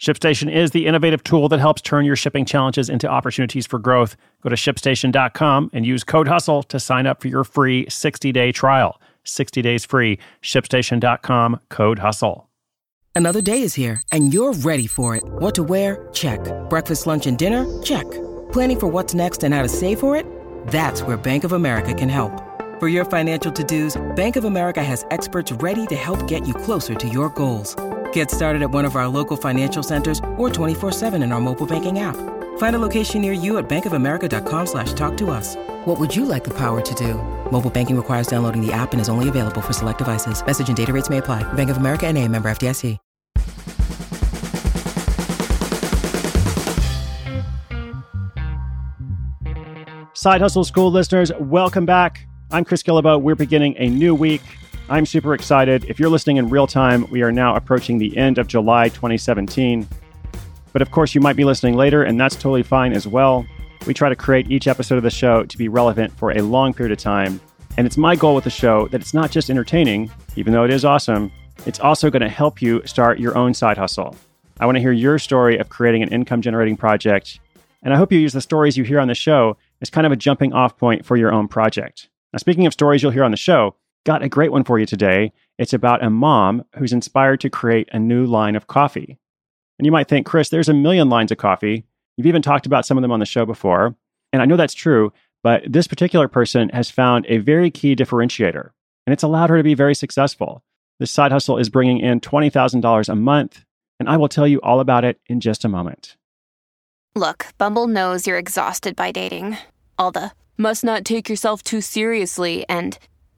ShipStation is the innovative tool that helps turn your shipping challenges into opportunities for growth. Go to shipstation.com and use code HUSTLE to sign up for your free 60 day trial. 60 days free. ShipStation.com, code HUSTLE. Another day is here and you're ready for it. What to wear? Check. Breakfast, lunch, and dinner? Check. Planning for what's next and how to save for it? That's where Bank of America can help. For your financial to dos, Bank of America has experts ready to help get you closer to your goals. Get started at one of our local financial centers or 24-7 in our mobile banking app. Find a location near you at bankofamerica.com slash talk to us. What would you like the power to do? Mobile banking requires downloading the app and is only available for select devices. Message and data rates may apply. Bank of America and a member FDIC. Side Hustle School listeners, welcome back. I'm Chris Guillebeau. We're beginning a new week. I'm super excited. If you're listening in real time, we are now approaching the end of July 2017. But of course, you might be listening later, and that's totally fine as well. We try to create each episode of the show to be relevant for a long period of time. And it's my goal with the show that it's not just entertaining, even though it is awesome, it's also going to help you start your own side hustle. I want to hear your story of creating an income generating project. And I hope you use the stories you hear on the show as kind of a jumping off point for your own project. Now, speaking of stories you'll hear on the show, got a great one for you today. It's about a mom who's inspired to create a new line of coffee. And you might think, Chris, there's a million lines of coffee. You've even talked about some of them on the show before. And I know that's true, but this particular person has found a very key differentiator, and it's allowed her to be very successful. This side hustle is bringing in $20,000 a month, and I will tell you all about it in just a moment. Look, Bumble knows you're exhausted by dating. All the must not take yourself too seriously and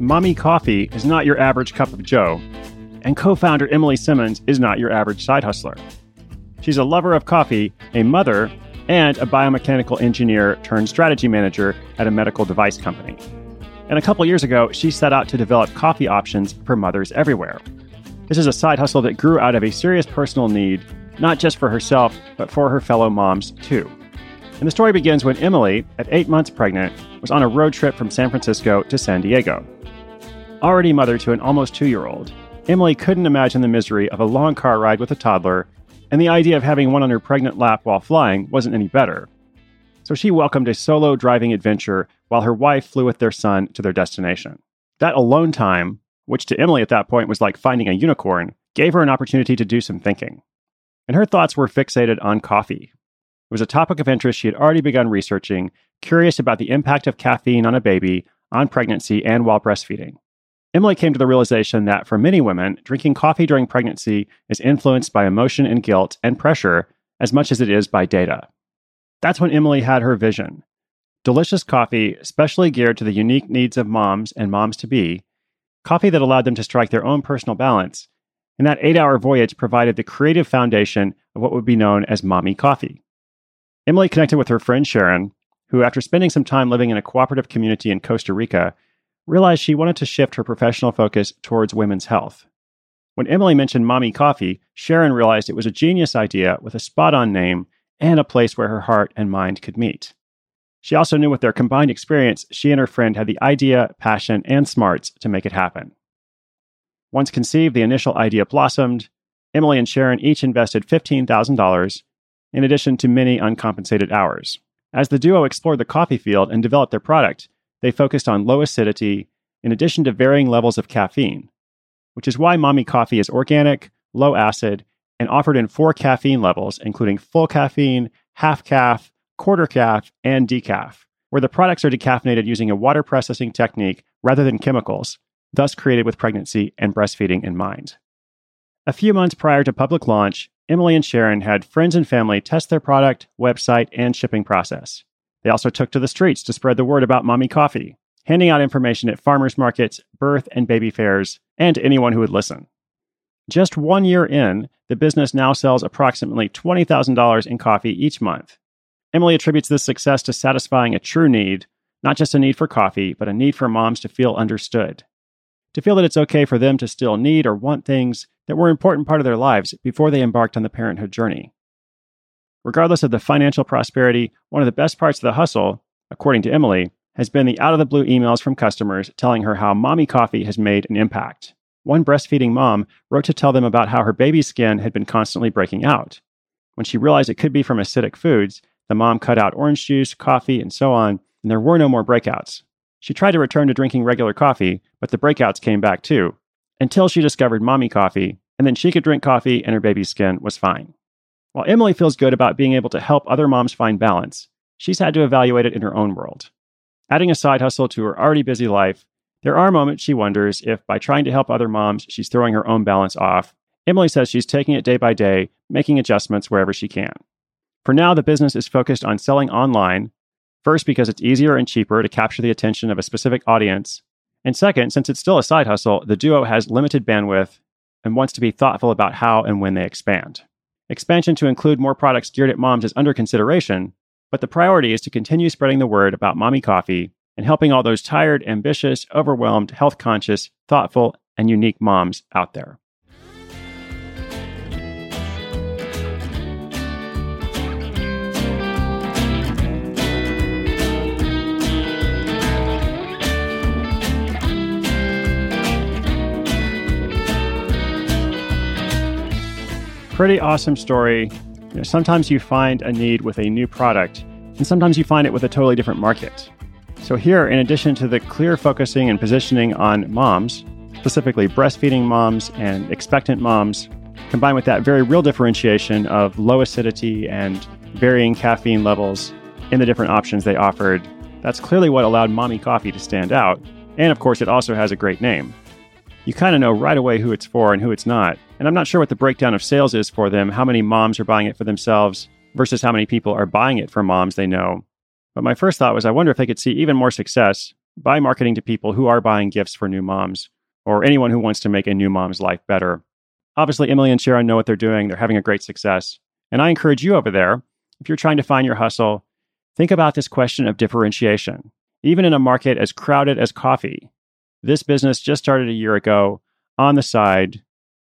Mommee Coffee is not your average cup of joe, and co founder Emily Simmons is not your average side hustler. She's a lover of coffee, a mother, and a biomechanical engineer turned strategy manager at a medical device company. And a couple years ago, she set out to develop coffee options for mothers everywhere. This is a side hustle that grew out of a serious personal need, not just for herself, but for her fellow moms too. And the story begins when Emily, at eight months pregnant, was on a road trip from San Francisco to San Diego. Already mother to an almost two year old, Emily couldn't imagine the misery of a long car ride with a toddler, and the idea of having one on her pregnant lap while flying wasn't any better. So she welcomed a solo driving adventure while her wife flew with their son to their destination. That alone time, which to Emily at that point was like finding a unicorn, gave her an opportunity to do some thinking. And her thoughts were fixated on coffee. It was a topic of interest she had already begun researching, curious about the impact of caffeine on a baby, on pregnancy, and while breastfeeding. Emily came to the realization that for many women, drinking coffee during pregnancy is influenced by emotion and guilt and pressure as much as it is by data. That's when Emily had her vision. Delicious coffee, specially geared to the unique needs of moms and moms to be, coffee that allowed them to strike their own personal balance, and that eight hour voyage provided the creative foundation of what would be known as Mommee coffee. Emily connected with her friend Sharon, who, after spending some time living in a cooperative community in Costa Rica, realized she wanted to shift her professional focus towards women's health. When Emily mentioned Mommee Coffee, Sharon realized it was a genius idea with a spot on name and a place where her heart and mind could meet. She also knew with their combined experience, she and her friend had the idea, passion, and smarts to make it happen. Once conceived, the initial idea blossomed. Emily and Sharon each invested $15,000, in addition to many uncompensated hours. As the duo explored the coffee field and developed their product, they focused on low acidity in addition to varying levels of caffeine, which is why Mommee Coffee is organic, low acid, and offered in four caffeine levels, including full caffeine, half caff, quarter caff, and decaf, where the products are decaffeinated using a water processing technique rather than chemicals, thus created with pregnancy and breastfeeding in mind. A few months prior to public launch, Emily and Sharon had friends and family test their product, website, and shipping process. They also took to the streets to spread the word about Mommee Coffee, handing out information at farmers markets, birth and baby fairs, and to anyone who would listen. Just one year in, the business now sells approximately $20,000 in coffee each month. Emily attributes this success to satisfying a true need, not just a need for coffee, but a need for moms to feel understood. To feel that it's okay for them to still need or want things that were an important part of their lives before they embarked on the parenthood journey. Regardless of the financial prosperity, one of the best parts of the hustle, according to Emily, has been the out of the blue emails from customers telling her how Mommee coffee has made an impact. One breastfeeding mom wrote to tell them about how her baby's skin had been constantly breaking out. When she realized it could be from acidic foods, the mom cut out orange juice, coffee, and so on, and there were no more breakouts. She tried to return to drinking regular coffee, but the breakouts came back too, until she discovered Mommee coffee, and then she could drink coffee and her baby's skin was fine. While Emily feels good about being able to help other moms find balance, she's had to evaluate it in her own world. Adding a side hustle to her already busy life, there are moments she wonders if by trying to help other moms, she's throwing her own balance off. Emily says she's taking it day by day, making adjustments wherever she can. For now, the business is focused on selling online, first because it's easier and cheaper to capture the attention of a specific audience, and second, since it's still a side hustle, the duo has limited bandwidth and wants to be thoughtful about how and when they expand. Expansion to include more products geared at moms is under consideration, but the priority is to continue spreading the word about Mommee coffee and helping all those tired, ambitious, overwhelmed, health conscious, thoughtful, and unique moms out there. Pretty awesome story. You know, sometimes you find a need with a new product, and sometimes you find it with a totally different market. So, here, in addition to the clear focusing and positioning on moms, specifically breastfeeding moms and expectant moms, combined with that very real differentiation of low acidity and varying caffeine levels in the different options they offered, that's clearly what allowed Mommee Coffee to stand out. And of course, it also has a great name. You kind of know right away who it's for and who it's not. And I'm not sure what the breakdown of sales is for them, how many moms are buying it for themselves versus how many people are buying it for moms they know. But my first thought was I wonder if they could see even more success by marketing to people who are buying gifts for new moms or anyone who wants to make a new mom's life better. Obviously, Emily and Sharon know what they're doing. They're having a great success. And I encourage you over there, if you're trying to find your hustle, think about this question of differentiation. Even in a market as crowded as coffee, this business just started a year ago on the side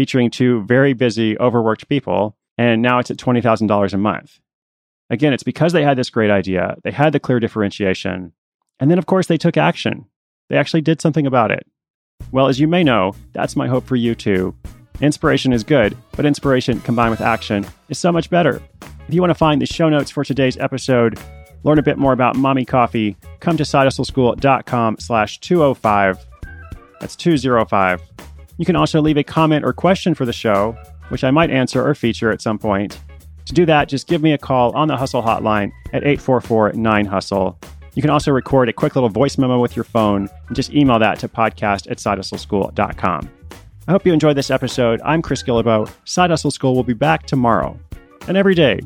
featuring two very busy, overworked people, and now it's at $20,000 a month. Again, it's because they had this great idea, they had the clear differentiation, and then, of course, they took action. They actually did something about it. Well, as you may know, that's my hope for you too. Inspiration is good, but inspiration combined with action is so much better. If you want to find the show notes for today's episode, learn a bit more about Mommee Coffee, come to sidehustleschool.com slash 205. That's 205. You can also leave a comment or question for the show, which I might answer or feature at some point. To do that, just give me a call on the Hustle Hotline at 844 9 Hustle. You can also record a quick little voice memo with your phone and just email that to podcast at sidehustleschool.com. I hope you enjoyed this episode. I'm Chris Guillebeau. Side Hustle School will be back tomorrow and every day